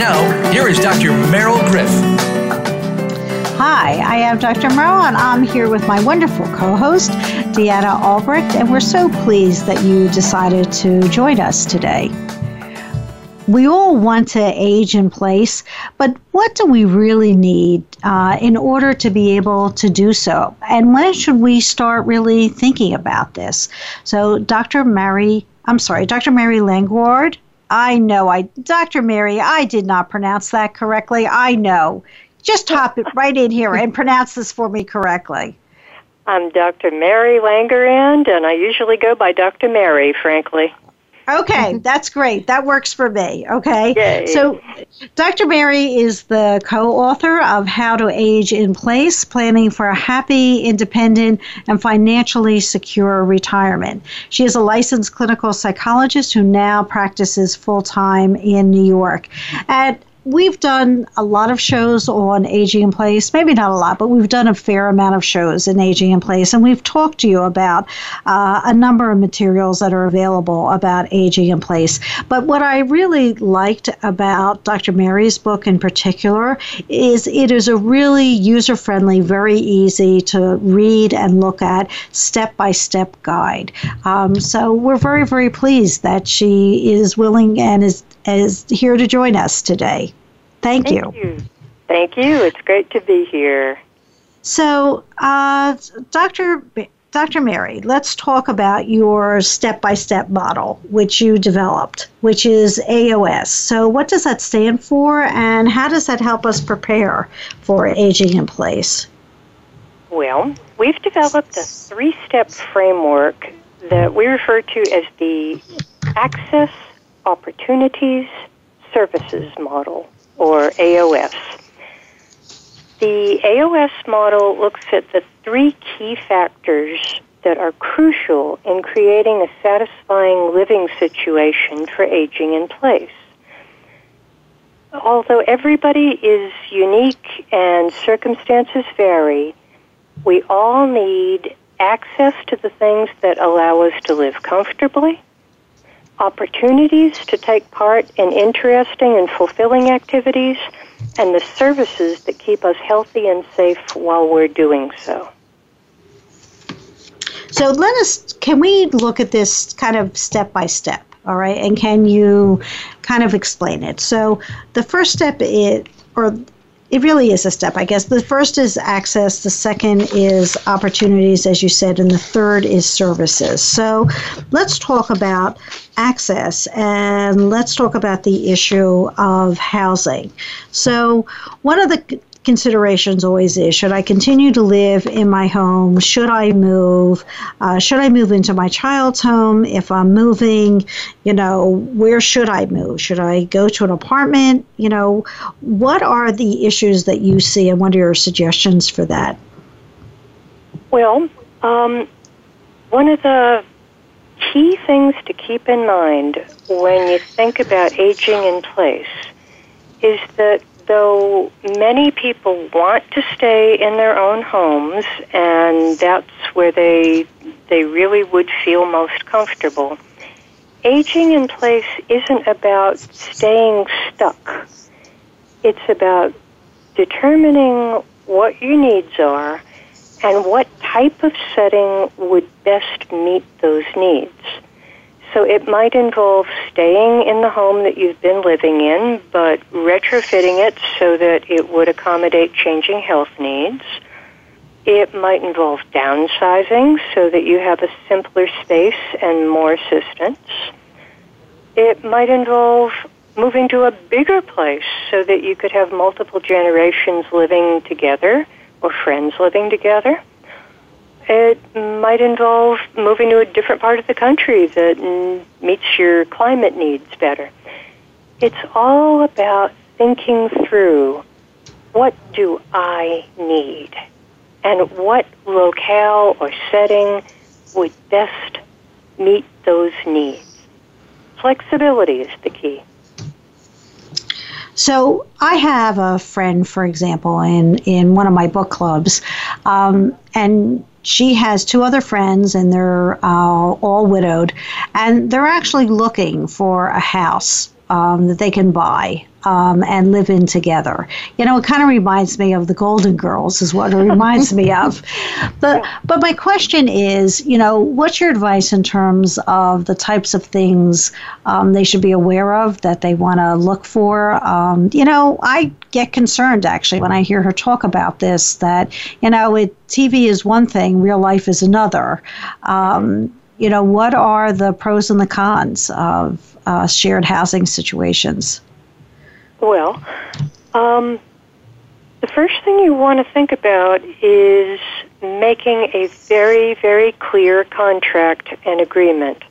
Now, here is Dr. Meryl Griff. Hi, I am Dr. Meryl, and I'm here with my wonderful co host, Deanna Albrecht, and we're so pleased that you decided to join us today we all want to age in place, but what do we really need uh, in order to be able to do so? And when should we start really thinking about this? So, Dr. Mary, I'm sorry, Dr. Mary Langward. I know I, Dr. Mary, I did not pronounce that correctly. I know. Just hop it right in here and pronounce this for me correctly. I'm Dr. Mary Languirand, and I usually go by Dr. Mary, frankly. Okay, that's great. That works for me. Okay. Yay. So, Dr. Mary is the co author of How to Age in Place Planning for a Happy, Independent, and Financially Secure Retirement. She is a licensed clinical psychologist who now practices full time in New York. At we've done a lot of shows on aging in place. Maybe not a lot, but we've done a fair amount of shows in aging in place, and we've talked to you about uh, a number of materials that are available about aging in place. But what I really liked about Dr. Mary's book in particular is it is a really user friendly, very easy to read and look at step by step guide. Um, so we're very, very pleased that she is willing and is is here to join us today. Thank, Thank you. you. Thank you. It's great to be here. So, uh, Dr. Dr. Mary, let's talk about your step by step model, which you developed, which is AOS. So, what does that stand for, and how does that help us prepare for aging in place? Well, we've developed a three step framework that we refer to as the Access Opportunities Services Model, or AOS. The AOS model looks at the three key factors that are crucial in creating a satisfying living situation for aging in place. Although everybody is unique and circumstances vary, we all need access to the things that allow us to live comfortably, opportunities to take part in interesting and fulfilling activities, and the services that keep us healthy and safe while we're doing so. So let us, can we look at this kind of step by step? All right, and can you kind of explain it? So the first step is, or it really is a step, I guess. The first is access, the second is opportunities, as you said, and the third is services. So let's talk about access and let's talk about the issue of housing. So, one of the considerations always is should I continue to live in my home? Should I move? Uh, should I move into my child's home? If I'm moving, you know, where should I move? Should I go to an apartment? You know, what are the issues that you see and what are your suggestions for that? Well, um, one of the key things to keep in mind when you think about aging in place is that though many people want to stay in their own homes and that's where they they really would feel most comfortable. Aging in place isn't about staying stuck. It's about determining what your needs are and what type of setting would best meet those needs so it might involve staying in the home that you've been living in, but retrofitting it so that it would accommodate changing health needs. It might involve downsizing so that you have a simpler space and more assistance. It might involve moving to a bigger place so that you could have multiple generations living together or friends living together. It might involve moving to a different part of the country that meets your climate needs better. It's all about thinking through what do I need? And what locale or setting would best meet those needs? Flexibility is the key. So I have a friend, for example, in in one of my book clubs, um, and she has two other friends, and they're uh, all widowed, and they're actually looking for a house um, that they can buy um, and live in together. You know, it kind of reminds me of the Golden Girls, is what it reminds me of. But but my question is, you know, what's your advice in terms of the types of things um, they should be aware of that they want to look for? Um, you know, I get concerned actually when I hear her talk about this. That you know, it, TV is one thing, real life is another. Um, you know, what are the pros and the cons of uh, shared housing situations? Well, um, the first thing you want to think about is making a very, very clear contract and agreement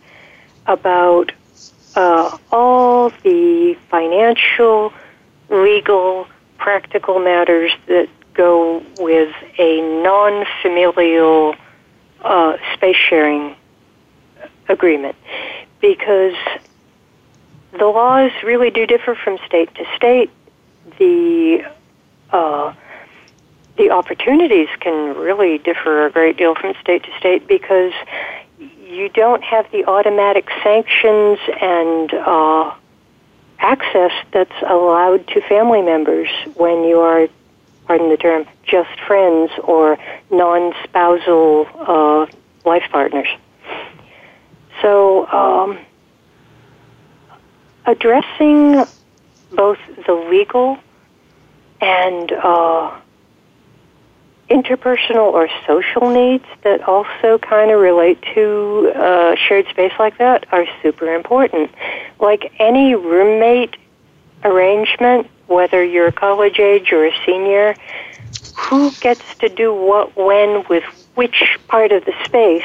about uh, all the financial, legal, practical matters that go with a non familial uh, space sharing agreement. Because the laws really do differ from state to state. The uh, the opportunities can really differ a great deal from state to state because you don't have the automatic sanctions and uh, access that's allowed to family members when you are, pardon the term, just friends or non-spousal uh, life partners. So. Um, addressing both the legal and uh, interpersonal or social needs that also kind of relate to uh, shared space like that are super important. Like any roommate arrangement, whether you're college age or a senior, who gets to do what when with which part of the space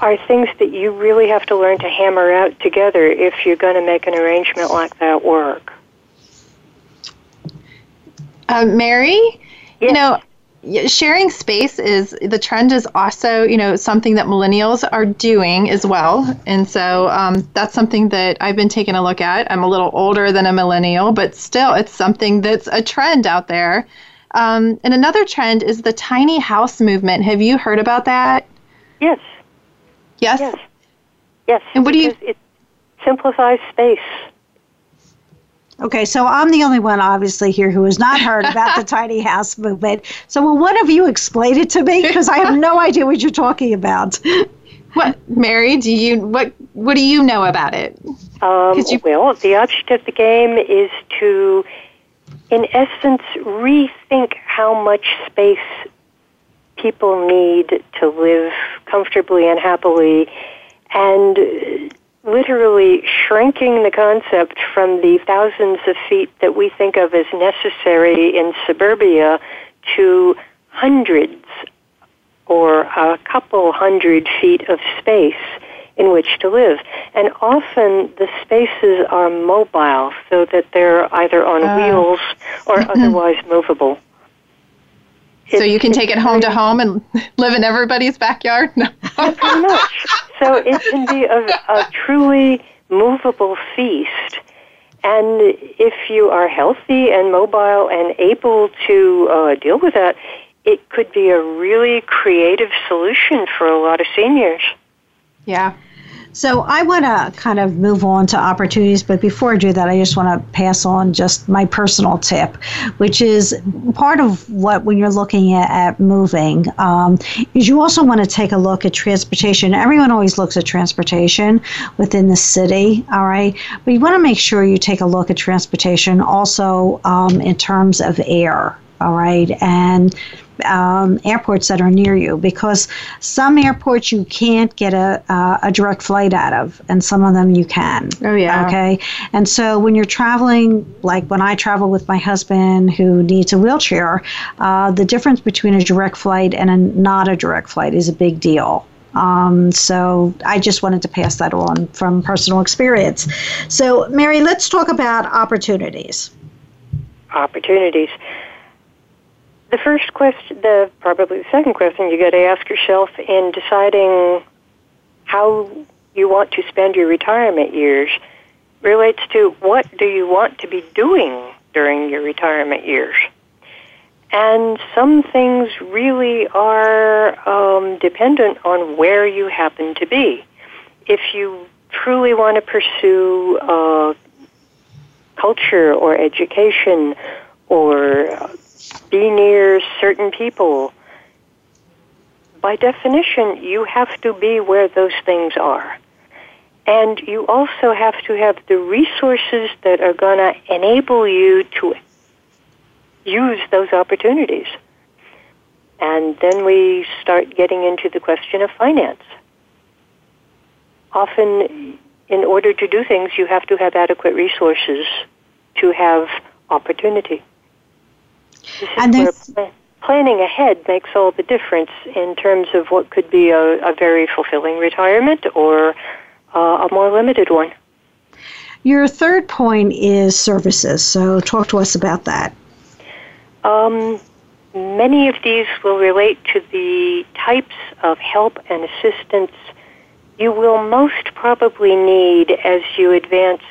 are things that you really have to learn to hammer out together if you're going to make an arrangement like that work. Uh, Mary, yes. you know, sharing space is the trend is also you know something that millennials are doing as well. And so um, that's something that i've been taking a look at. I'm a little older than a millennial but still it's something that's a trend out there. Um, and another trend is the tiny house movement. Have you heard about that? Yes Yes. Yes. Yes. And what do you? It simplifies space. Okay, so I'm the only one, obviously, here who has not heard about the tiny house movement. So, will one of you explain it to me? Because I have no idea what you're talking about. What, Mary? Do you what? What do you know about it? Um, you, well, the object of the game is to, in essence, rethink how much space people need to live comfortably and happily, and literally shrinking the concept from the thousands of feet that we think of as necessary in suburbia to hundreds or a couple hundred feet of space in which to live. And often the spaces are mobile so that they're either on uh. wheels or otherwise movable. So you can take it home to home and live in everybody's backyard? No. pretty much. So it can be a, a truly movable feast. And if you are healthy and mobile and able to uh, deal with that, it could be a really creative solution for a lot of seniors. Yeah. So I want to kind of move on to opportunities, but before I do that, I just want to pass on just my personal tip, which is part of what when you're looking at, at moving um, is you also want to take a look at transportation. Everyone always looks at transportation within the city, all right, but you want to make sure you take a look at transportation also um, in terms of air, all right, and um, airports that are near you because some airports you can't get a, uh, a direct flight out of, and some of them you can. Oh, yeah. Okay. And so when you're traveling, like when I travel with my husband who needs a wheelchair, uh, the difference between a direct flight and a not a direct flight is a big deal. Um, so I just wanted to pass that on from personal experience. So, Mary, let's talk about opportunities. Opportunities. The first question, the probably the second question you got to ask yourself in deciding how you want to spend your retirement years relates to what do you want to be doing during your retirement years. And some things really are um, dependent on where you happen to be. If you truly want to pursue uh, culture or education or uh, be near certain people, by definition, you have to be where those things are. And you also have to have the resources that are going to enable you to use those opportunities. And then we start getting into the question of finance. Often, in order to do things, you have to have adequate resources to have opportunity. And where planning ahead makes all the difference in terms of what could be a, a very fulfilling retirement or uh, a more limited one. Your third point is services. So, talk to us about that. Um, many of these will relate to the types of help and assistance you will most probably need as you advance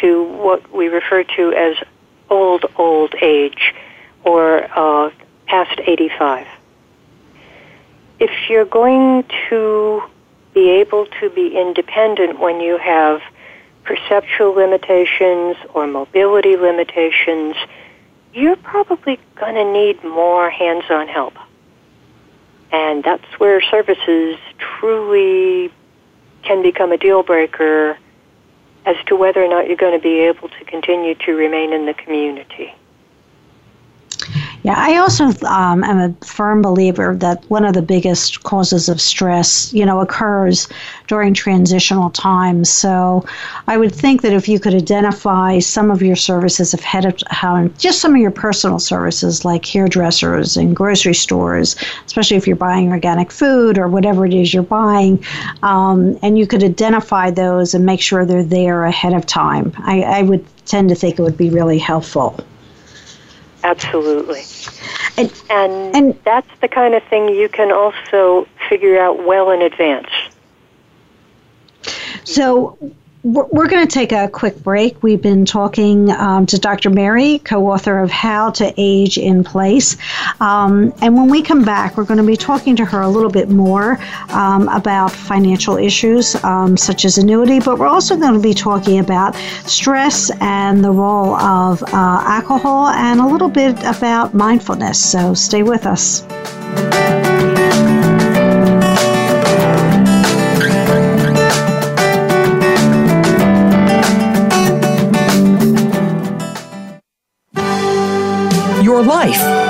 to what we refer to as old, old age or uh, past 85. If you're going to be able to be independent when you have perceptual limitations or mobility limitations, you're probably going to need more hands-on help. And that's where services truly can become a deal breaker as to whether or not you're going to be able to continue to remain in the community. Yeah, I also um, am a firm believer that one of the biggest causes of stress, you know, occurs during transitional times. So I would think that if you could identify some of your services ahead of time, just some of your personal services like hairdressers and grocery stores, especially if you're buying organic food or whatever it is you're buying, um, and you could identify those and make sure they're there ahead of time, I, I would tend to think it would be really helpful. Absolutely. And, and, and that's the kind of thing you can also figure out well in advance. So, we're going to take a quick break. We've been talking um, to Dr. Mary, co author of How to Age in Place. Um, and when we come back, we're going to be talking to her a little bit more um, about financial issues um, such as annuity, but we're also going to be talking about stress and the role of uh, alcohol and a little bit about mindfulness. So stay with us.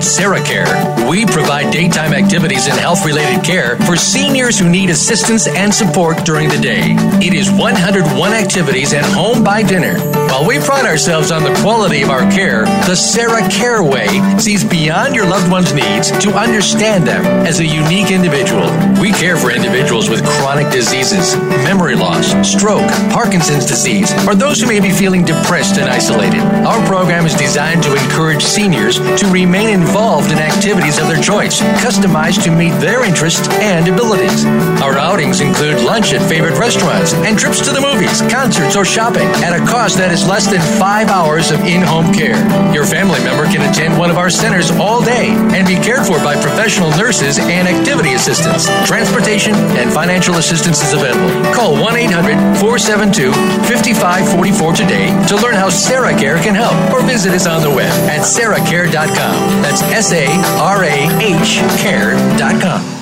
At SarahCare, we provide daytime activities and health related care for seniors who need assistance and support during the day. It is 101 activities and home by dinner. While we pride ourselves on the quality of our care, the Sarah Care Way sees beyond your loved one's needs to understand them as a unique individual. We care for individuals with chronic diseases, memory loss, stroke, Parkinson's disease, or those who may be feeling depressed and isolated. Our program is designed to encourage seniors to remain involved in activities of their choice, customized to meet their interests and abilities. Our outings include lunch at favorite restaurants and trips to the movies, concerts, or shopping at a cost that is less than five hours of in home care. Your family member can attend one of our centers all day and be cared for by professional nurses and activity assistants. Transportation and financial assistance is available. Call 1 800 472 5544 today to learn how Sarah Care can help or visit us on the web at sarahcare.com. That's S A R A H care.com.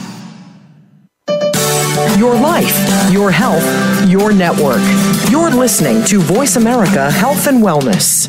Your life, your health, your network. You're listening to Voice America Health and Wellness.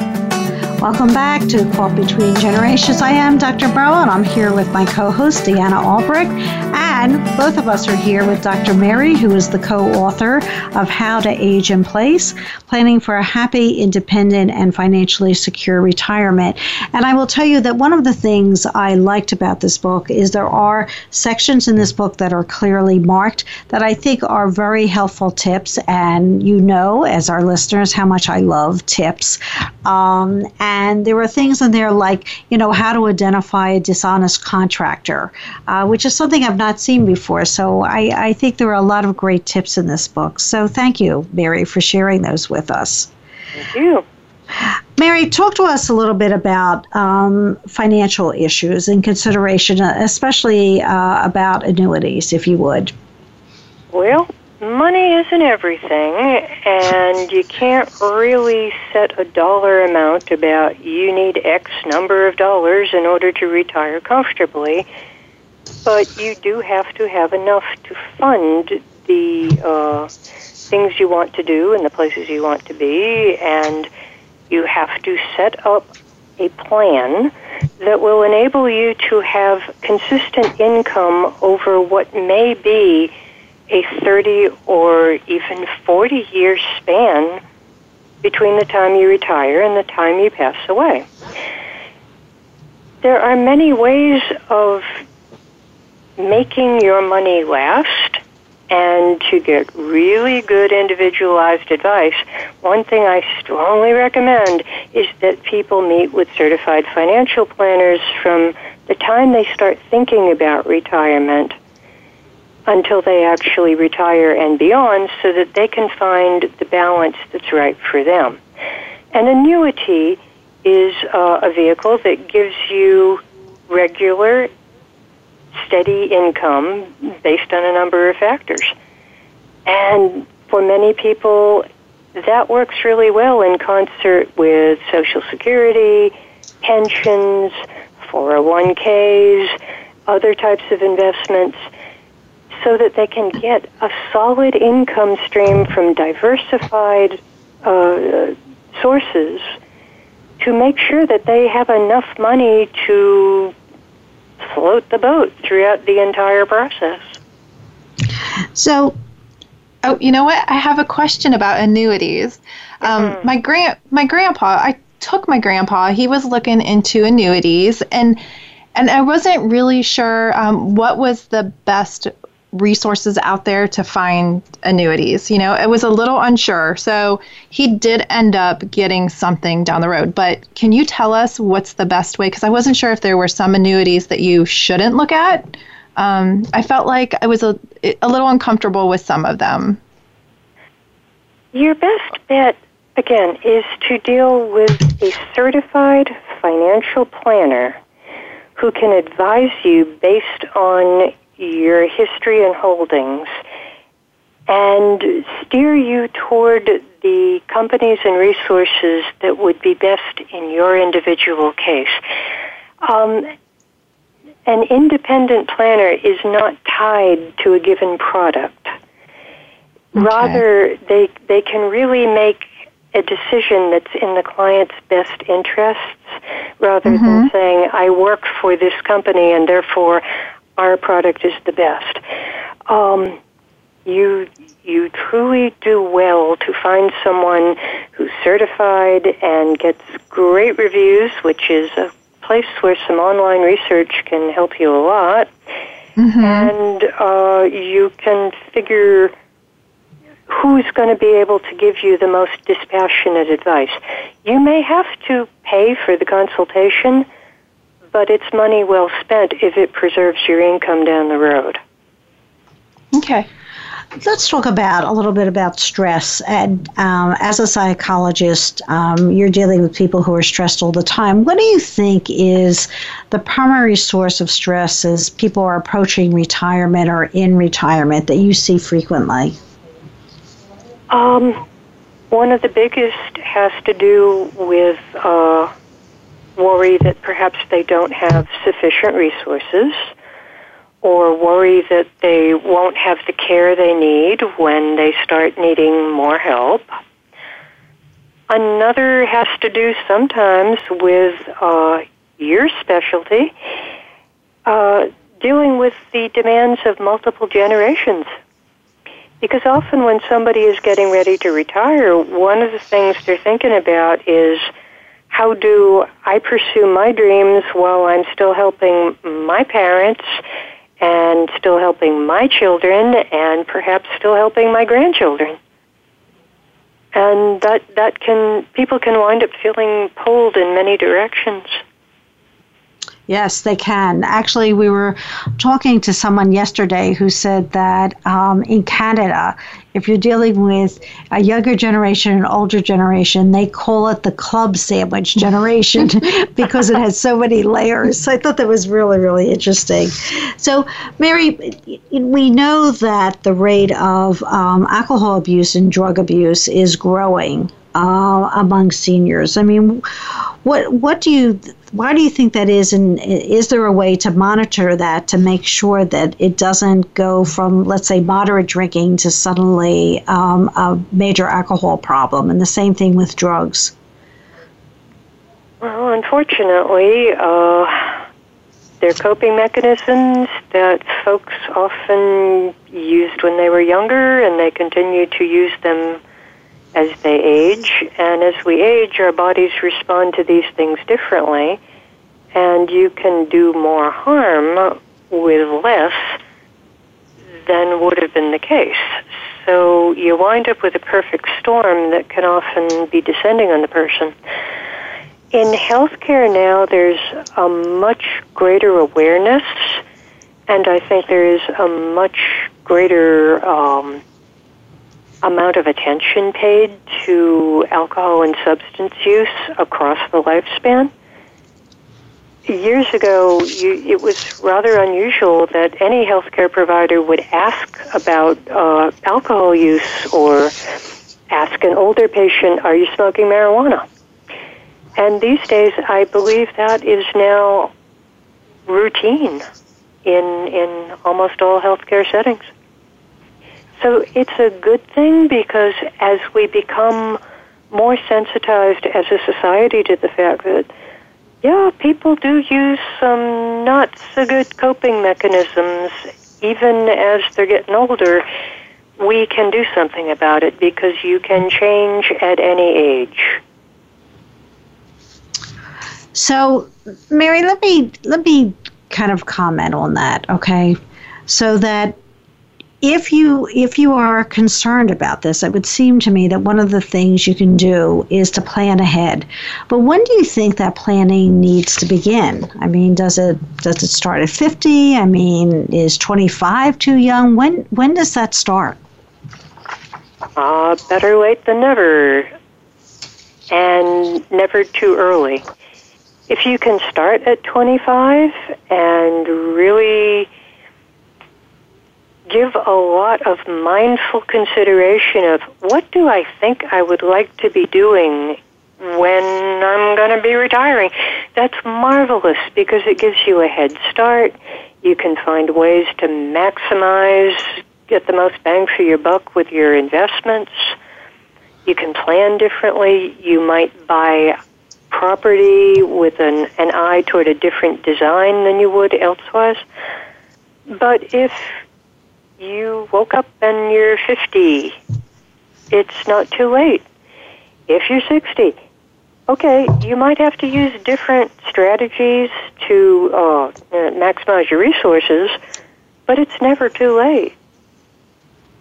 Welcome back to Caught Between Generations. I am Dr. And I'm here with my co host, Deanna Albrecht. And both of us are here with Dr. Mary, who is the co author of How to Age in Place Planning for a Happy, Independent, and Financially Secure Retirement. And I will tell you that one of the things I liked about this book is there are sections in this book that are clearly marked that I think are very helpful tips. And you know, as our listeners, how much I love tips. Um, and there were things in there like, you know, how to identify a dishonest contractor, uh, which is something I've not seen before. So I, I think there are a lot of great tips in this book. So thank you, Mary, for sharing those with us. Thank you. Mary, talk to us a little bit about um, financial issues and consideration, especially uh, about annuities, if you would. Well, money isn't everything, and you can't really set a dollar amount about you need X number of dollars in order to retire comfortably. But you do have to have enough to fund the uh, things you want to do and the places you want to be, and you have to set up a plan that will enable you to have consistent income over what may be a 30 or even 40 year span between the time you retire and the time you pass away. There are many ways of making your money last and to get really good individualized advice, one thing I strongly recommend is that people meet with certified financial planners from the time they start thinking about retirement until they actually retire and beyond so that they can find the balance that's right for them. An annuity is uh, a vehicle that gives you regular, steady income based on a number of factors. And for many people, that works really well in concert with Social Security, pensions, 401ks, other types of investments so that they can get a solid income stream from diversified uh, sources to make sure that they have enough money to float the boat throughout the entire process. So, oh, you know what? I have a question about annuities. Um, mm-hmm. My grand, my grandpa, I took my grandpa. He was looking into annuities, and and I wasn't really sure um, what was the best resources out there to find annuities. You know, it was a little unsure. So he did end up getting something down the road. But can you tell us what's the best way? Because I wasn't sure if there were some annuities that you shouldn't look at. Um, I felt like I was a, a little uncomfortable with some of them. Your best bet, again, is to deal with a certified financial planner who can advise you based on your history and holdings and steer you toward the companies and resources that would be best in your individual case. Um, an independent planner is not tied to a given product. Okay. Rather, they, they can really make a decision that's in the client's best interests rather mm-hmm. than saying, I work for this company and therefore our product is the best. Um, you you truly do well to find someone who's certified and gets great reviews, which is a place where some online research can help you a lot. Mm-hmm. And uh, you can figure who's going to be able to give you the most dispassionate advice. You may have to pay for the consultation, but it's money well spent if it preserves your income down the road. Okay. Let's talk about a little bit about stress. And um, as a psychologist, um, you're dealing with people who are stressed all the time. What do you think is the primary source of stress as people are approaching retirement or in retirement that you see frequently? Um, one of the biggest has to do with uh, worry that perhaps they don't have sufficient resources or worry that they won't have the care they need when they start needing more help. Another has to do sometimes with uh, your specialty, uh, dealing with the demands of multiple generations. Because often when somebody is getting ready to retire, one of the things they're thinking about is how do I pursue my dreams while I'm still helping my parents and still helping my children and perhaps still helping my grandchildren? And that, that can, people can wind up feeling pulled in many directions. Yes, they can. Actually, we were talking to someone yesterday who said that um, in Canada, if you're dealing with a younger generation and older generation, they call it the club sandwich generation because it has so many layers. So I thought that was really, really interesting. So, Mary, we know that the rate of um, alcohol abuse and drug abuse is growing uh, among seniors. I mean, what what do you why do you think that is? And is there a way to monitor that to make sure that it doesn't go from, let's say, moderate drinking to suddenly um, a major alcohol problem? And the same thing with drugs. Well, unfortunately, uh, they're coping mechanisms that folks often used when they were younger, and they continue to use them as they age. And as we age, our bodies respond to these things differently. And you can do more harm with less than would have been the case. So you wind up with a perfect storm that can often be descending on the person. In healthcare now, there's a much greater awareness, and I think there is a much greater um, amount of attention paid to alcohol and substance use across the lifespan. Years ago, you, it was rather unusual that any healthcare provider would ask about uh, alcohol use or ask an older patient, Are you smoking marijuana? And these days, I believe that is now routine in, in almost all healthcare settings. So it's a good thing because as we become more sensitized as a society to the fact that, yeah, people do use some not so good coping mechanisms even as they're getting older, we can do something about it because you can change at any age. So, Mary, let me let me kind of comment on that, okay? So that if you if you are concerned about this, it would seem to me that one of the things you can do is to plan ahead. But when do you think that planning needs to begin? I mean, does it does it start at 50? I mean, is 25 too young? When when does that start? Uh, better late than never, and never too early. If you can start at 25 and really give a lot of mindful consideration of what do I think I would like to be doing when I'm going to be retiring. That's marvelous because it gives you a head start. You can find ways to maximize, get the most bang for your buck with your investments. You can plan differently. You might buy property with an, an eye toward a different design than you would elsewise. But if you woke up and you're 50, it's not too late. If you're 60, okay, you might have to use different strategies to uh, maximize your resources, but it's never too late.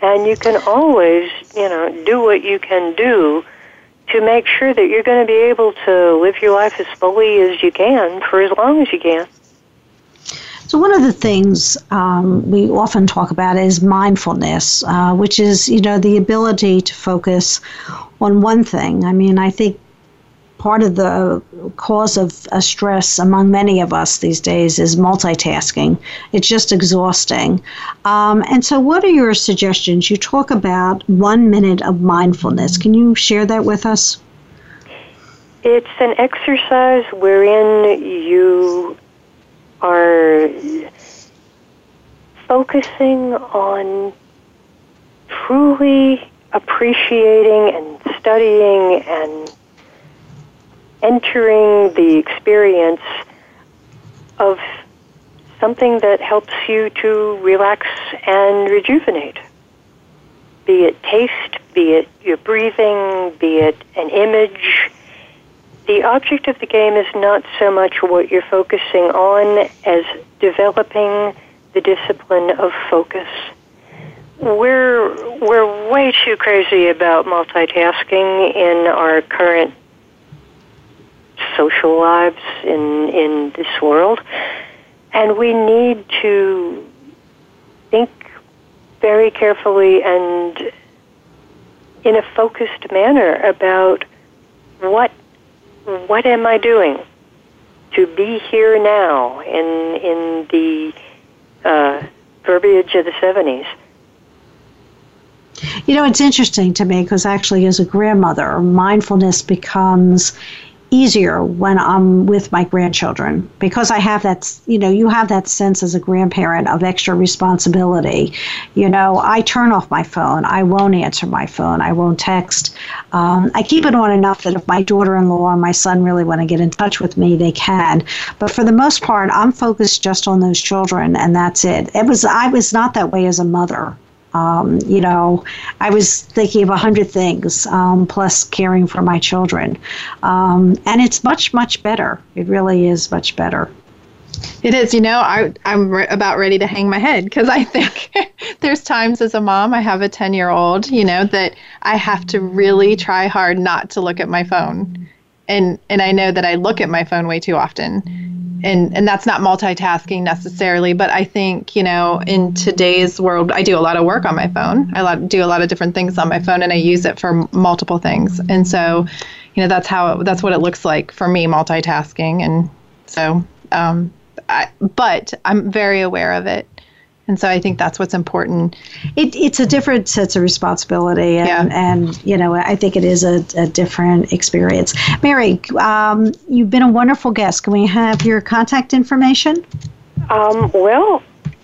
And you can always, you know, do what you can do to make sure that you're going to be able to live your life as fully as you can for as long as you can. So, one of the things um, we often talk about is mindfulness, uh, which is, you know, the ability to focus on one thing. I mean, I think part of the cause of a stress among many of us these days is multitasking. It's just exhausting. Um, and so, what are your suggestions? You talk about one minute of mindfulness. Can you share that with us? It's an exercise wherein you are focusing on truly appreciating and studying and entering the experience of something that helps you to relax and rejuvenate. Be it taste, be it your breathing, be it an image. The object of the game is not so much what you're focusing on as developing the discipline of focus. We're we're way too crazy about multitasking in our current social lives in in this world and we need to think very carefully and in a focused manner about what what am I doing to be here now in in the uh, verbiage of the seventies. You know, it's interesting to me because actually, as a grandmother, mindfulness becomes easier when I'm with my grandchildren because I have that, you know, you have that sense as a grandparent of extra responsibility. You know, I turn off my phone. I won't answer my phone. I won't text. Um, I keep it on enough that if my daughter in law and my son really want to get in touch with me, they can. But for the most part, I'm focused just on those children and that's it. It was, I was not that way as a mother. Um, you know, I was thinking of a hundred things, um, plus caring for my children. Um, and it's much, much better. It really is much better. It is. You know, I, I'm re- about ready to hang my head because I think there's times as a mom, I have a 10 year old, you know, that I have to really try hard not to look at my phone. And, and I know that I look at my phone way too often and and that's not multitasking necessarily but i think you know in today's world i do a lot of work on my phone. I do a lot of different things on my phone and i use it for multiple things. And so you know that's how it, that's what it looks like for me multitasking. And so um, I, but i'm very aware of it and so I think that's what's important. It, it's a different sense of responsibility, and, yeah. and you know I think it is a, a different experience. Mary, um, you've been a wonderful guest. Can we have your contact information? Um, well,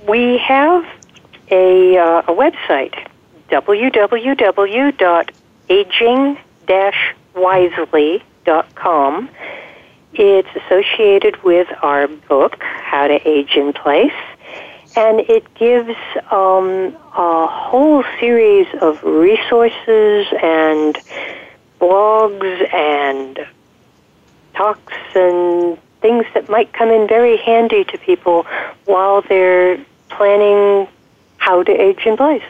we have a, uh, a website www.aging-wisely.com. It's associated with our book, How to Age in Place and it gives um, a whole series of resources and blogs and talks and things that might come in very handy to people while they're planning how to age in place.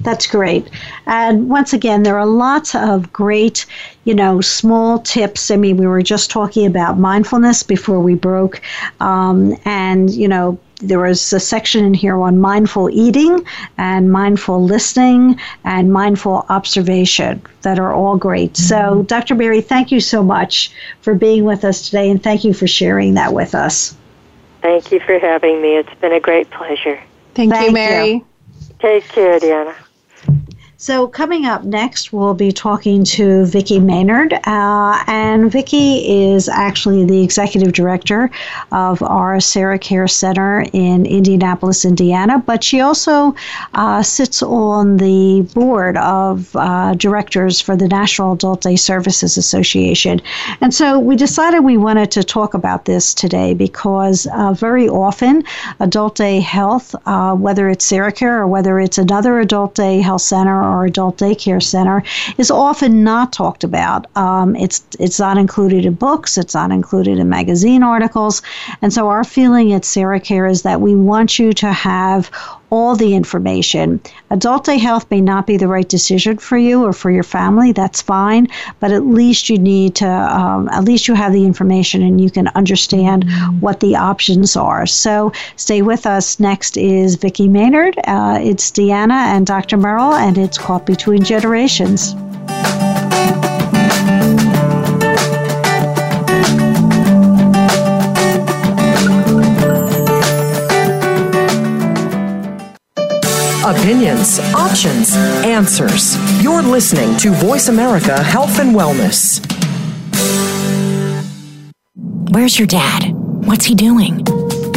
That's great. And once again, there are lots of great, you know, small tips. I mean, we were just talking about mindfulness before we broke. Um, and, you know, there was a section in here on mindful eating and mindful listening and mindful observation that are all great. Mm-hmm. So, Dr. Mary, thank you so much for being with us today and thank you for sharing that with us. Thank you for having me. It's been a great pleasure. Thank, thank you, Mary. You. Take care, Deanna. So coming up next, we'll be talking to Vicki Maynard, uh, and Vicki is actually the executive director of our Sarah Care Center in Indianapolis, Indiana. But she also uh, sits on the board of uh, directors for the National Adult Day Services Association, and so we decided we wanted to talk about this today because uh, very often adult day health, uh, whether it's Sarah Care or whether it's another adult day health center or adult daycare center is often not talked about. Um, it's it's not included in books. It's not included in magazine articles. And so our feeling at Sarah Care is that we want you to have all the information. Adult day health may not be the right decision for you or for your family. That's fine, but at least you need to, um, at least you have the information and you can understand what the options are. So stay with us. Next is Vicki Maynard. Uh, it's Deanna and Dr. Merrill, and it's called Between Generations. Opinions, options, answers. You're listening to Voice America Health and Wellness. Where's your dad? What's he doing?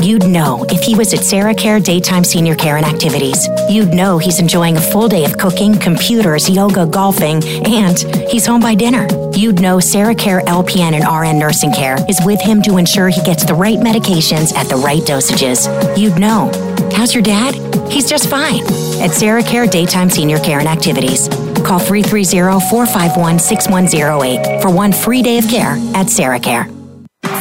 You'd know if he was at Sarah Care Daytime Senior Care and Activities. You'd know he's enjoying a full day of cooking, computers, yoga, golfing, and he's home by dinner. You'd know Sarah Care LPN and RN Nursing Care is with him to ensure he gets the right medications at the right dosages. You'd know. How's your dad? He's just fine. At Sarah Care Daytime Senior Care and Activities. Call 330 451 6108 for one free day of care at Sarah Care.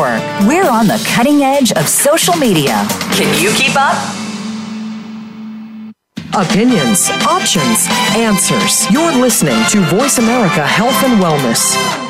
We're on the cutting edge of social media. Can you keep up? Opinions, options, answers. You're listening to Voice America Health and Wellness.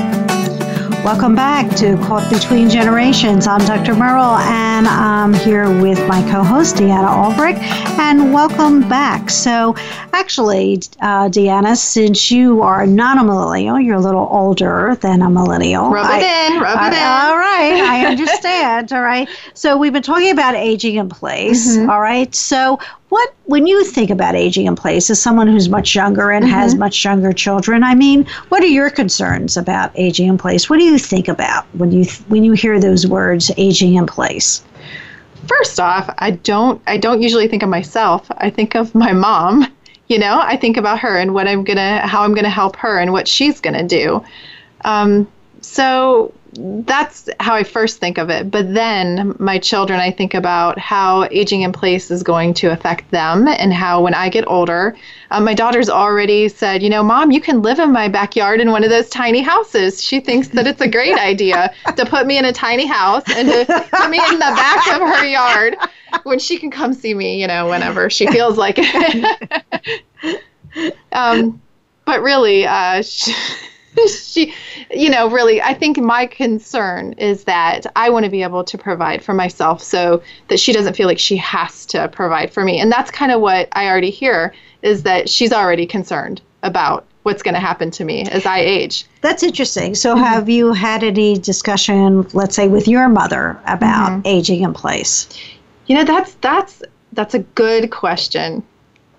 Welcome back to Caught Between Generations. I'm Dr. Merle, and I'm here with my co-host Deanna Albrecht. And welcome back. So, actually, uh, Deanna, since you are not a millennial, you're a little older than a millennial. Rub it I- in, rub it in. All right, I understand. all right. So we've been talking about aging in place. Mm-hmm. all right. So what when you think about aging in place as someone who's much younger and Mm-hmm. has much younger children, I mean, what are your concerns about aging in place? What do you think about when you when you hear those words aging in place? First off, I don't I don't usually think of myself. I think of my mom. You know, I think about her and what I'm gonna how I'm gonna help her and what she's gonna do. Um, so that's how I first think of it. But then my children, I think about how aging in place is going to affect them and how when I get older, um, my daughter's already said, you know, mom, you can live in my backyard in one of those tiny houses. She thinks that it's a great idea to put me in a tiny house and to put me in the back of her yard when she can come see me, you know, whenever she feels like it. um, but really, uh, she, she, you know, really, I think my concern is that I want to be able to provide for myself so that she doesn't feel like she has to provide for me. And that's kind of what I already hear is that she's already concerned about what's going to happen to me as I age. That's interesting. So Mm-hmm. have you had any discussion, let's say, with your mother about Mm-hmm. aging in place? You know, that's that's that's a good question.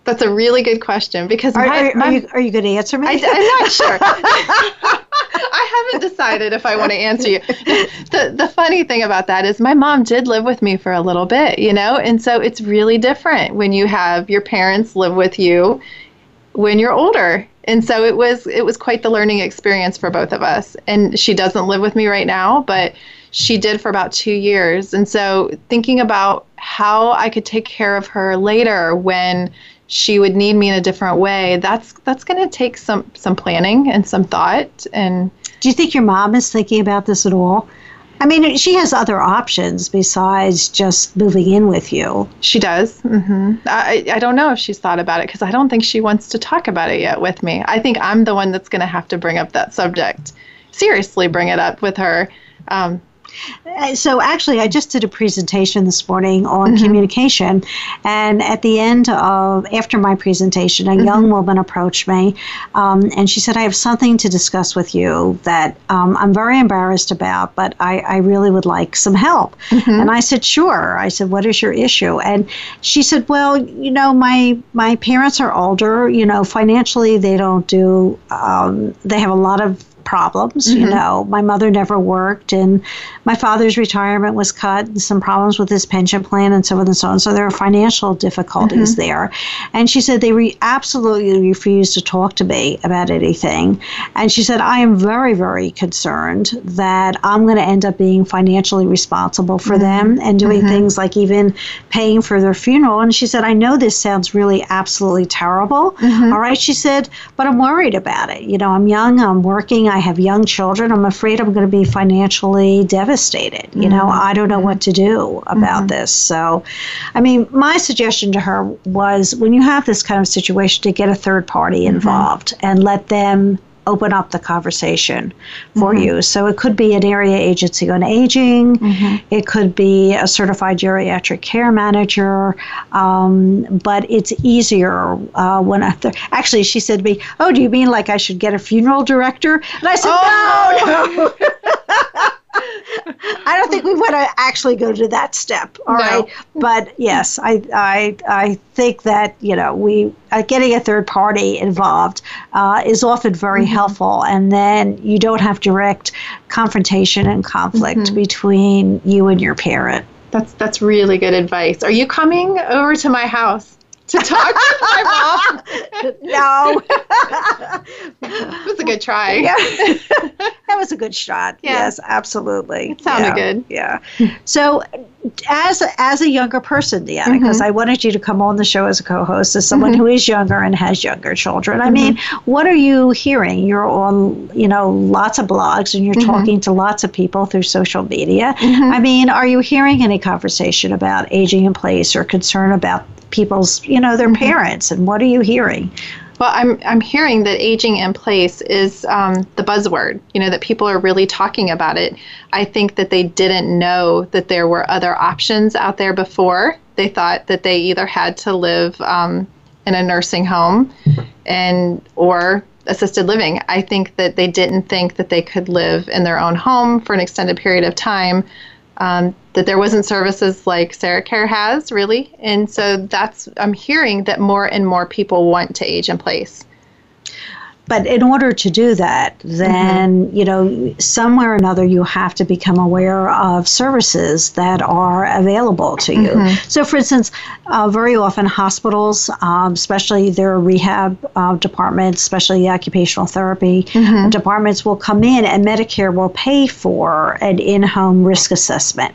That's a really good question because Are, my, are, my are you, are you going to answer me? I, am not sure. I haven't decided if I want to answer you. The the funny thing about that is my mom did live with me for a little bit, you know, and so it's really different when you have your parents live with you when you're older. And so it was it was quite the learning experience for both of us. And she doesn't live with me right now, but she did for about 2 years. And so thinking about how I could take care of her later when she would need me in a different way, that's that's going to take some some planning and some thought and Do you think your mom is thinking about this at all? I mean, she has other options besides just moving in with you. She does. hmm I, I don't know if she's thought about it because I don't think she wants to talk about it yet with me. I think I'm the one that's going to have to bring up that subject. Seriously, bring it up with her. Um, So, actually, I just did a presentation this morning on communication. And at the end of, after my presentation, a young woman approached me um, and she said, I have something to discuss with you that um, I'm very embarrassed about, but I, I really would like some help. And I said, Sure. I said, What is your issue? And she said, Well, you know, my, my parents are older. You know, financially, they don't do, um, they have a lot of problems. You mm-hmm. know, my mother never worked, and my father's retirement was cut, and some problems with his pension plan, and so on and so on. So there are financial difficulties mm-hmm. there. And she said they re- absolutely refused to talk to me about anything. And she said, I am very, very concerned that I'm going to end up being financially responsible for mm-hmm. them and doing things like even paying for their funeral. And she said, I know this sounds really absolutely terrible. All right. She said, but I'm worried about it. You know, I'm young, I'm working, I have young children. I'm afraid I'm going to be financially devastated. You know, mm-hmm. I don't know what to do about mm-hmm. this. So, I mean, my suggestion to her was when you have this kind of situation to get a third party mm-hmm. involved and let them open up the conversation for you. So it could be an area agency on aging, it could be a certified geriatric care manager, um, but it's easier uh, when a th- actually she said to me, "Oh, do you mean like I should get a funeral director?" And I said, "No, no." I don't think we want to actually go to that step. All No. right, but yes, I I I think that you know we uh, getting a third party involved uh, is often very helpful, and then you don't have direct confrontation and conflict between you and your parent. That's that's really good advice. Are you coming over to my house to talk to my mom? No, It was a good try. yeah, that was a good shot. Yeah. Yes, absolutely. It sounded Yeah, good. Yeah. So, as as a younger person, Deanna, because Mm-hmm. I wanted you to come on the show as a co-host, as someone who is younger and has younger children. I mean, Mm-hmm. what are you hearing? You're on, you know, lots of blogs, and you're Mm-hmm. talking to lots of people through social media. I mean, are you hearing any conversation about aging in place or concern about people's, you know, their Mm-hmm. parents? And what are you hearing? Well, I'm I'm hearing that aging in place is um, the buzzword. You know that people are really talking about it. I think that they didn't know that there were other options out there before. They thought that they either had to live um, in a nursing home, and or assisted living. I think that they didn't think that they could live in their own home for an extended period of time. Um, that there wasn't services like Sarah Care has really, and so that's I'm hearing that more and more people want to age in place. But in order to do that, then, you know, somewhere or another, you have to become aware of services that are available to you. So, for instance, uh, very often hospitals, um, especially their rehab uh, departments, especially the occupational therapy departments, will come in and Medicare will pay for an in home risk assessment.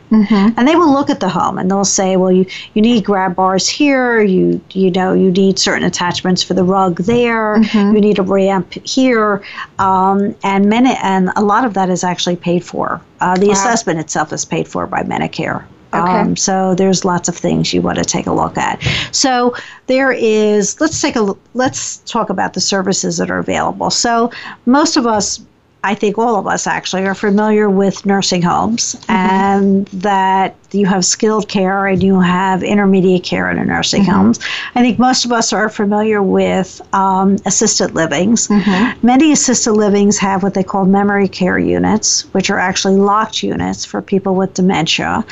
And they will look at the home and they'll say, well, you, you need grab bars here, you, you know, you need certain attachments for the rug there, you need a ramp here, um, and many and a lot of that is actually paid for. Uh, the assessment itself is paid for by Medicare. Um, so there's lots of things you want to take a look at. So there is. Let's take a. Let's talk about the services that are available. So most of us. I think all of us actually are familiar with nursing homes and that you have skilled care and you have intermediate care in a nursing homes. I think most of us are familiar with um, assisted livings. Many assisted livings have what they call memory care units, which are actually locked units for people with dementia.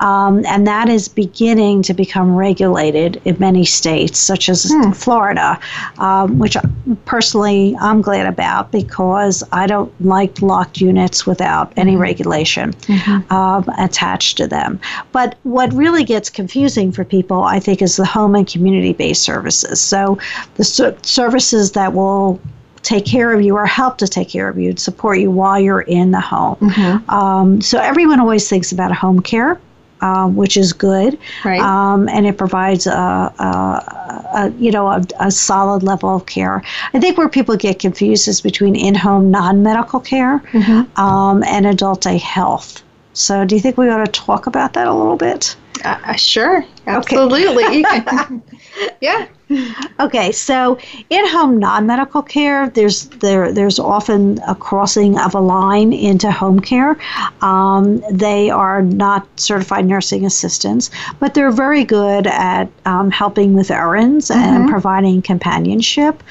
Um, and that is beginning to become regulated in many states, such as Florida, um, which personally I'm glad about because I don't like locked units without any regulation um, attached to them. But what really gets confusing for people, I think, is the home and community based services. So the ser- services that will take care of you or help to take care of you and support you while you're in the home. Um, so everyone always thinks about home care. Um, which is good, Right. um, and it provides a, a, a you know a, a solid level of care. I think where people get confused is between in-home non-medical care um, and adult day health. So, do you think we ought to talk about that a little bit? Uh, sure, absolutely. Can- yeah. Okay, so in-home non-medical care, there's there there's often a crossing of a line into home care. Um, they are not certified nursing assistants, but they're very good at um, helping with errands and providing companionship.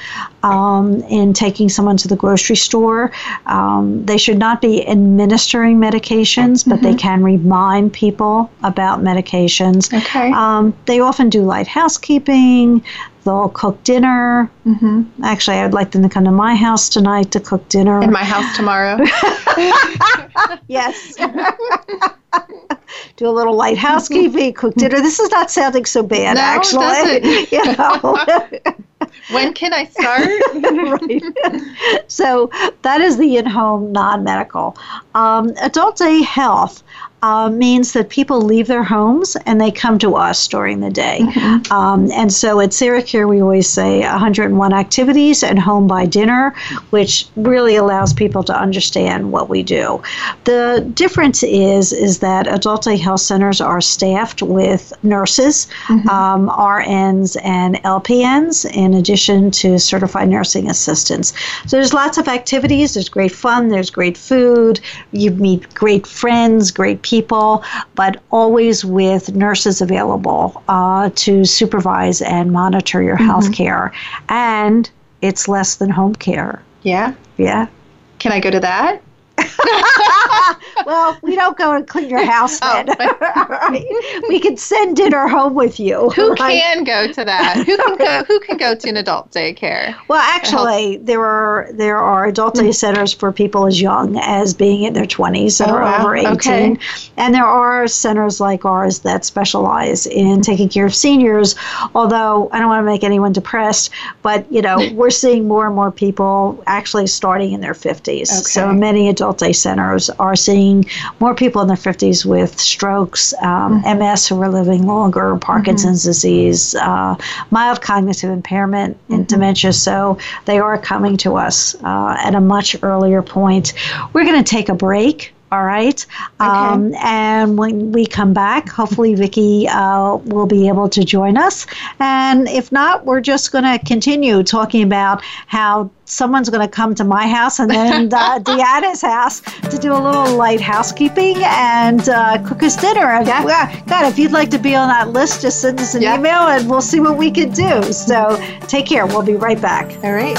Um, in taking someone to the grocery store, um, they should not be administering medications, but they can remind people about Okay. Um, they often do light housekeeping. They'll cook dinner. Mm-hmm. Actually, I'd like them to come to my house tonight to cook dinner. In my house tomorrow. yes. Do a little light housekeeping, cook dinner. This is not sounding so bad, No, it actually. You know. when can I start? right. So that is the in-home non-medical. Um, adult day health uh, means that people leave their homes and they come to us during the day. Um, and so at Sarah Care, we always say 101 activities and home by dinner, which really allows people to understand what we do. The difference is is that adult day health centers are staffed with nurses, um, RNs, and LPNs, in addition to certified nursing assistants. So there's lots of activities. There's great fun. There's great food. You meet great friends, great people, but always with nurses available uh, to supervise and monitor your health care. And it's less than home care. yeah. Yeah. Can I go to that? Well, we don't go and clean your house Oh. then. Right? We can send dinner home with you. Who right? can go to that? Who can go? Who can go to an adult daycare? Well, actually, there are there are adult day centers for people as young as being in their 20s that Oh, are wow. over 18, Okay. and there are centers like ours that specialize in taking care of seniors. Although I don't want to make anyone depressed, but you know we're seeing more and more people actually starting in their 50s. So many adult day centers are seeing more people in their 50s with strokes, um, Mm-hmm. MS who are living longer, Parkinson's disease, uh, mild cognitive impairment, Mm-hmm. and dementia. So they are coming to us uh, at a much earlier point. We're going to take a break. All right. Um, and when we come back, hopefully Vicki uh, will be able to join us. And if not, we're just going to continue talking about how someone's going to come to my house and then uh, Deanna's house to do a little light housekeeping and uh, cook us dinner. And, yeah. God, if you'd like to be on that list, just send us an Yeah. email and we'll see what we can do. So take care. We'll be right back. All right.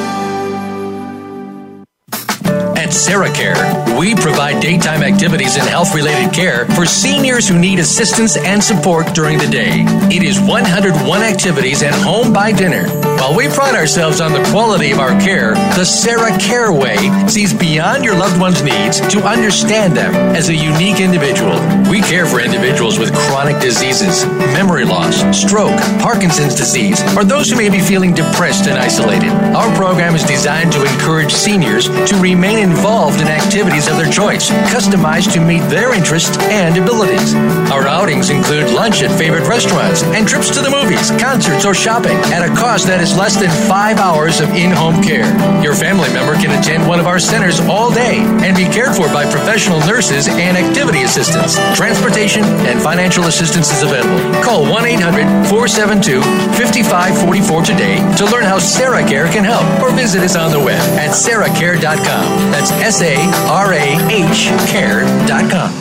At SarahCare, we provide daytime activities and health related care for seniors who need assistance and support during the day. It is 101 activities and home by dinner. While we pride ourselves on the quality of our care, the Sarah Care Way sees beyond your loved one's needs to understand them as a unique individual. We care for individuals with chronic diseases, memory loss, stroke, Parkinson's disease, or those who may be feeling depressed and isolated. Our program is designed to encourage seniors to remain involved in activities of their choice, customized to meet their interests and abilities. Our outings include lunch at favorite restaurants and trips to the movies, concerts, or shopping at a cost that is less than five hours of in home care. Your family member can attend one of our centers all day and be cared for by professional nurses and activity assistants. Transportation and financial assistance is available. Call 1 800 472 5544 today to learn how Sarah Care can help or visit us on the web at sarahcare.com. That's S A R A H care.com.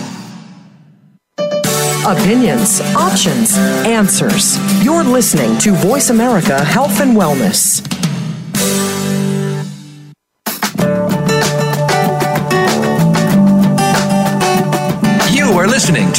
Opinions, options, answers. You're listening to Voice America Health and Wellness.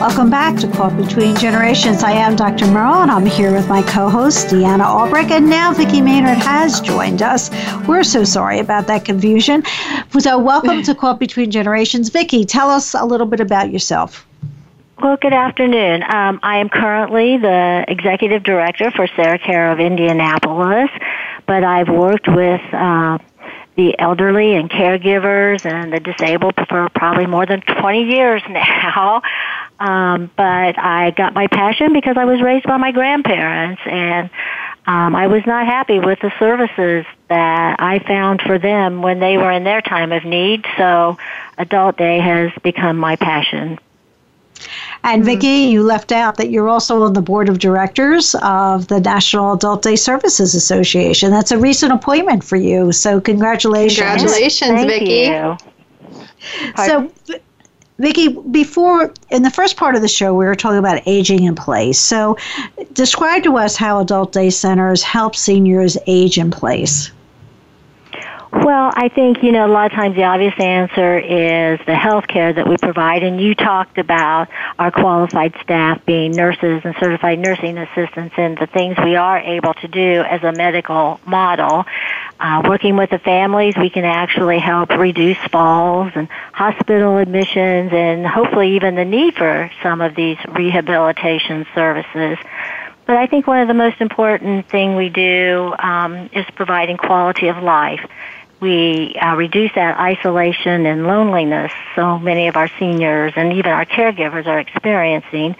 Welcome back to Caught Between Generations. I am Dr. Merle, and I'm here with my co-host Deanna Albrecht, and now Vicki Maynard has joined us. We're so sorry about that confusion. So, welcome to Caught Between Generations. Vicki, tell us a little bit about yourself. Well, good afternoon. Um, I am currently the executive director for Sarah Care of Indianapolis, but I've worked with uh, the elderly and caregivers and the disabled for probably more than 20 years now. Um, but I got my passion because I was raised by my grandparents, and um, I was not happy with the services that I found for them when they were in their time of need. So, Adult Day has become my passion. And Vicki, you left out that you're also on the board of directors of the National Adult Day Services Association. That's a recent appointment for you. So congratulations. Congratulations, Thank Vicki. You. So, Vicki, before in the first part of the show, we were talking about aging in place. So, describe to us how adult day centers help seniors age in place. Well, I think, you know, a lot of times the obvious answer is the health care that we provide. And you talked about our qualified staff being nurses and certified nursing assistants and the things we are able to do as a medical model. Uh, working with the families, we can actually help reduce falls and hospital admissions and hopefully even the need for some of these rehabilitation services. But I think one of the most important thing we do um, is providing quality of life. We uh, reduce that isolation and loneliness so many of our seniors and even our caregivers are experiencing.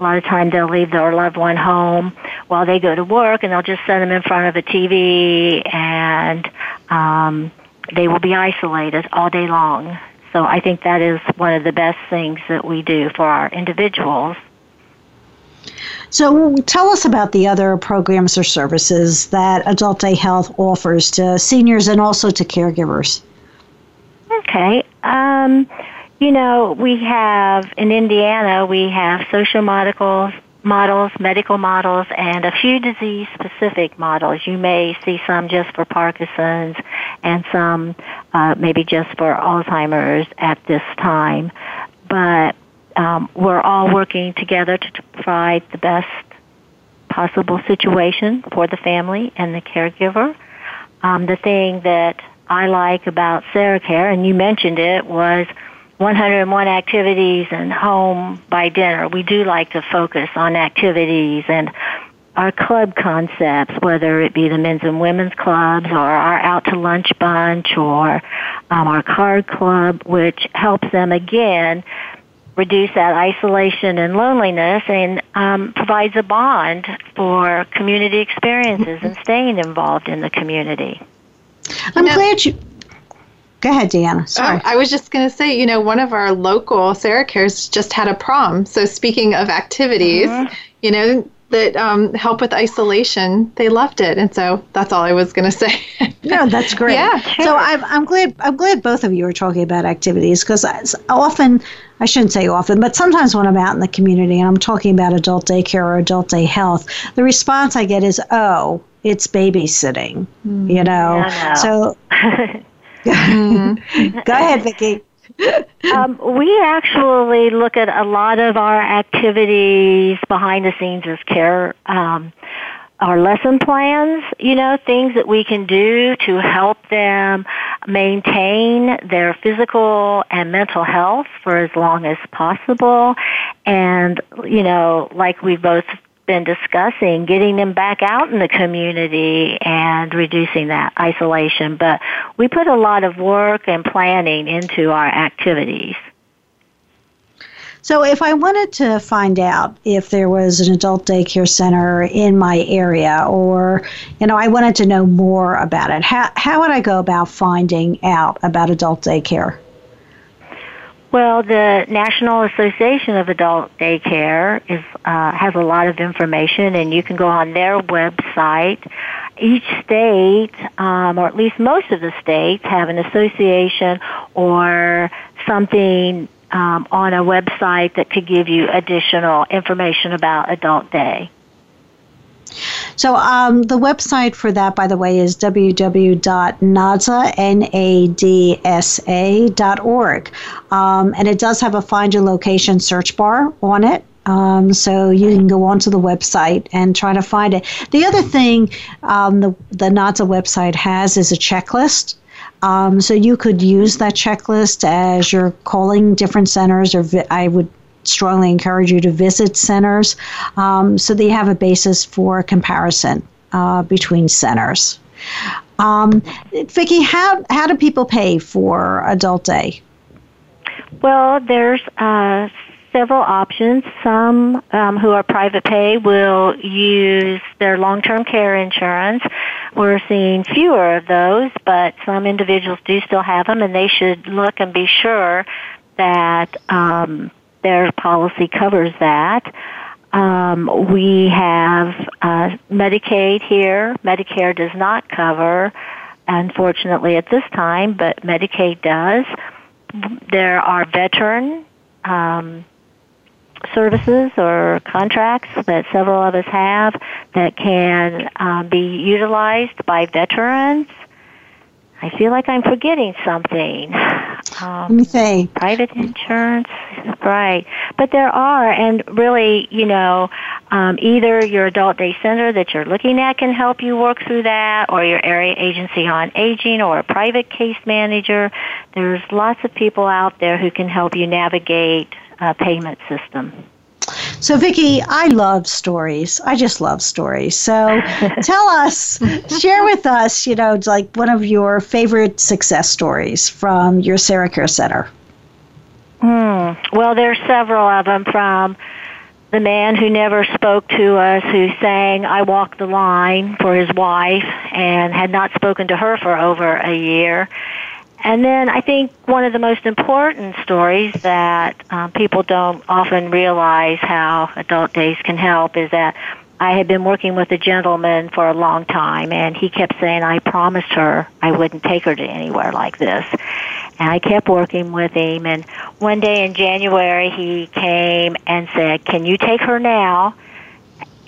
A lot of times they'll leave their loved one home while they go to work and they'll just set them in front of a TV and um, they will be isolated all day long. So I think that is one of the best things that we do for our individuals. So, tell us about the other programs or services that Adult Day Health offers to seniors and also to caregivers. Okay. Um, you know, we have in Indiana, we have social models, models, medical models, and a few disease specific models. You may see some just for Parkinson's and some uh, maybe just for Alzheimer's at this time. But um, we're all working together to provide the best possible situation for the family and the caregiver. Um, the thing that I like about Sarah Care, and you mentioned it, was 101 activities and home by dinner. We do like to focus on activities and our club concepts, whether it be the men's and women's clubs or our out to lunch bunch or um, our card club, which helps them again reduce that isolation and loneliness and um, provides a bond for community experiences and staying involved in the community. I'm you know, glad you. Go ahead, Deanna. Sorry. Oh, I was just going to say, you know, one of our local Sarah Cares just had a prom. So speaking of activities, mm-hmm. you know, that um, help with isolation, they loved it, and so that's all I was going to say. no, that's great. Yeah. So I'm, I'm glad I'm glad both of you are talking about activities because often I shouldn't say often, but sometimes when I'm out in the community and I'm talking about adult daycare or adult day health, the response I get is, "Oh, it's babysitting," mm. you know. Yeah, so. mm-hmm. Go ahead, Vicki um, we actually look at a lot of our activities behind the scenes as care. Um, our lesson plans, you know, things that we can do to help them maintain their physical and mental health for as long as possible. And, you know, like we both been discussing getting them back out in the community and reducing that isolation. But we put a lot of work and planning into our activities. So, if I wanted to find out if there was an adult daycare center in my area, or you know, I wanted to know more about it, how how would I go about finding out about adult daycare? Well, the National Association of Adult Daycare is uh, has a lot of information, and you can go on their website. Each state, um, or at least most of the states, have an association or something um, on a website that could give you additional information about Adult Day. So um, the website for that, by the way, is www.nadsa.org. Um, and it does have a find your location search bar on it. Um, so you can go onto the website and try to find it. The other thing um, the, the NADSA website has is a checklist. Um, so you could use that checklist as you're calling different centers, or vi- I would strongly encourage you to visit centers um, so that you have a basis for comparison uh, between centers. Um, Vicki, how, how do people pay for Adult Day? Well, there's uh, several options. Some um, who are private pay will use their long-term care insurance. We're seeing fewer of those, but some individuals do still have them, and they should look and be sure that um, their policy covers that. Um, we have uh, Medicaid here. Medicare does not cover, unfortunately, at this time, but Medicaid does. There are veteran um, services or contracts that several of us have that can um, be utilized by veterans. I feel like I'm forgetting something. Um, Let me think. Private insurance, right? But there are, and really, you know, um, either your adult day center that you're looking at can help you work through that, or your area agency on aging, or a private case manager. There's lots of people out there who can help you navigate a payment system. So, Vicki, I love stories. I just love stories. So, tell us, share with us, you know, like one of your favorite success stories from your Sarah Care Center. Hmm. Well, there's several of them from the man who never spoke to us, who sang I Walk the Line for his wife and had not spoken to her for over a year. And then I think one of the most important stories that um, people don't often realize how adult days can help is that I had been working with a gentleman for a long time, and he kept saying, I promised her I wouldn't take her to anywhere like this. And I kept working with him, and one day in January, he came and said, Can you take her now?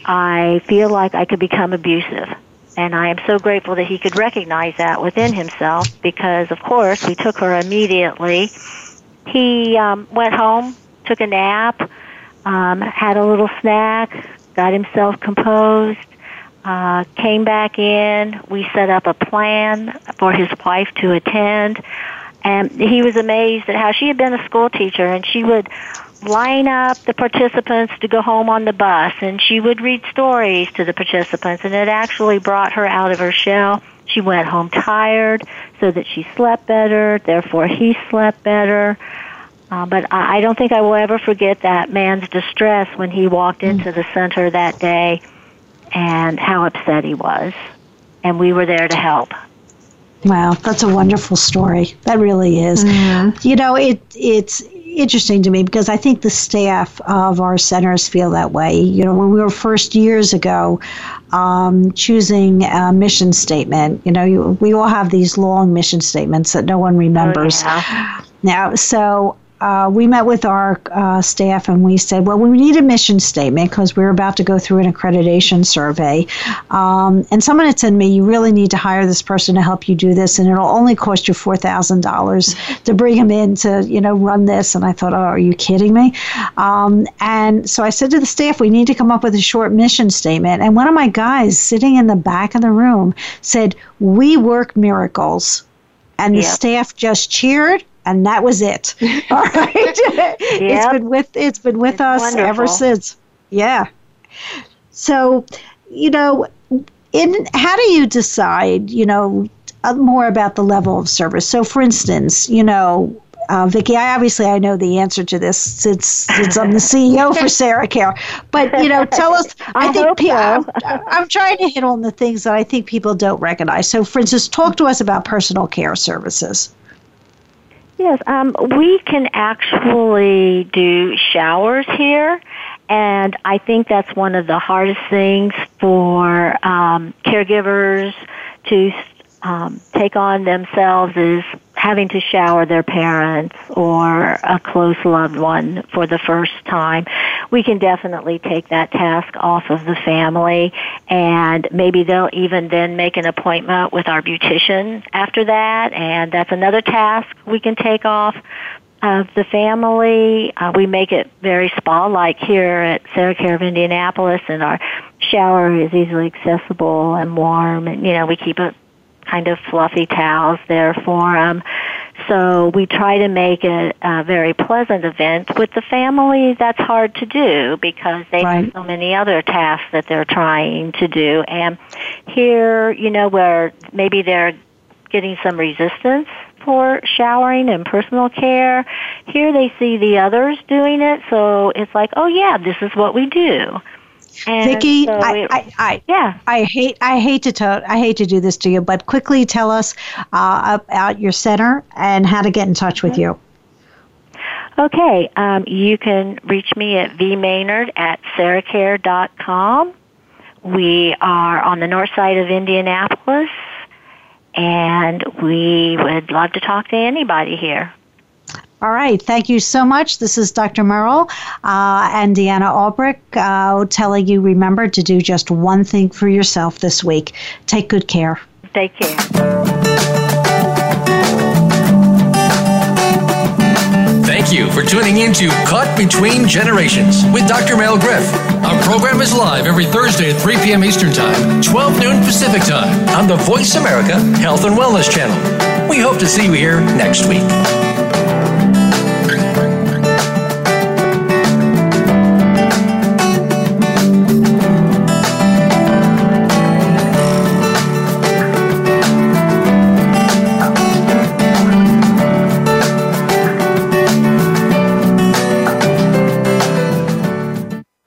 I feel like I could become abusive. And I am so grateful that he could recognize that within himself because, of course, we took her immediately. He um, went home, took a nap, um, had a little snack, got himself composed, uh, came back in. We set up a plan for his wife to attend. And he was amazed at how she had been a school teacher and she would line up the participants to go home on the bus and she would read stories to the participants and it actually brought her out of her shell. She went home tired so that she slept better, therefore he slept better. Uh, but I, I don't think I will ever forget that man's distress when he walked into the center that day and how upset he was. And we were there to help. Wow, that's a wonderful story. That really is. Mm-hmm. You know, it it's interesting to me because I think the staff of our centers feel that way. You know, when we were first years ago um, choosing a mission statement, you know, you, we all have these long mission statements that no one remembers. Oh, yeah. Now, so uh, we met with our uh, staff and we said, well, we need a mission statement because we're about to go through an accreditation survey. Um, and someone had said to me, you really need to hire this person to help you do this, and it'll only cost you $4,000 to bring him in to, you know, run this. And I thought, oh, are you kidding me? Um, and so I said to the staff, we need to come up with a short mission statement. And one of my guys sitting in the back of the room said, we work miracles. And the yep. staff just cheered and that was it. All right, yep. it's been with it's been with it's us wonderful. ever since. Yeah. So, you know, in how do you decide? You know, uh, more about the level of service. So, for instance, you know. Uh, Vicki, I obviously I know the answer to this since, since I'm the CEO for Sarah Care. But you know, tell us. I, I think pe- so. I'm, I'm trying to hit on the things that I think people don't recognize. So, for instance, talk to us about personal care services. Yes, um, we can actually do showers here, and I think that's one of the hardest things for um, caregivers to um, take on themselves is having to shower their parents or a close loved one for the first time. We can definitely take that task off of the family and maybe they'll even then make an appointment with our beautician after that and that's another task we can take off of the family. Uh, we make it very spa-like here at Sarah Care of Indianapolis, and our shower is easily accessible and warm. And you know, we keep it kind of fluffy towels there for them. So we try to make it a very pleasant event. With the family, that's hard to do because they right. have so many other tasks that they're trying to do. And here, you know, where maybe they're getting some resistance for showering and personal care. Here they see the others doing it, so it's like, oh yeah, this is what we do. And Vicki, so I, I, I, yeah, I hate, I hate to, I hate to do this to you, but quickly tell us uh, about your center and how to get in touch with you. Okay, um, you can reach me at vmaynard at sarahcare.com. We are on the north side of Indianapolis, and we would love to talk to anybody here. All right. Thank you so much. This is Dr. Merle uh, and Deanna Albrecht uh, telling you remember to do just one thing for yourself this week. Take good care. Take care. Thank you for tuning in to Caught Between Generations with Dr. Merle Griff. Our program is live every Thursday at 3 p.m. Eastern Time, 12 noon Pacific Time on the Voice America Health and Wellness Channel. We hope to see you here next week.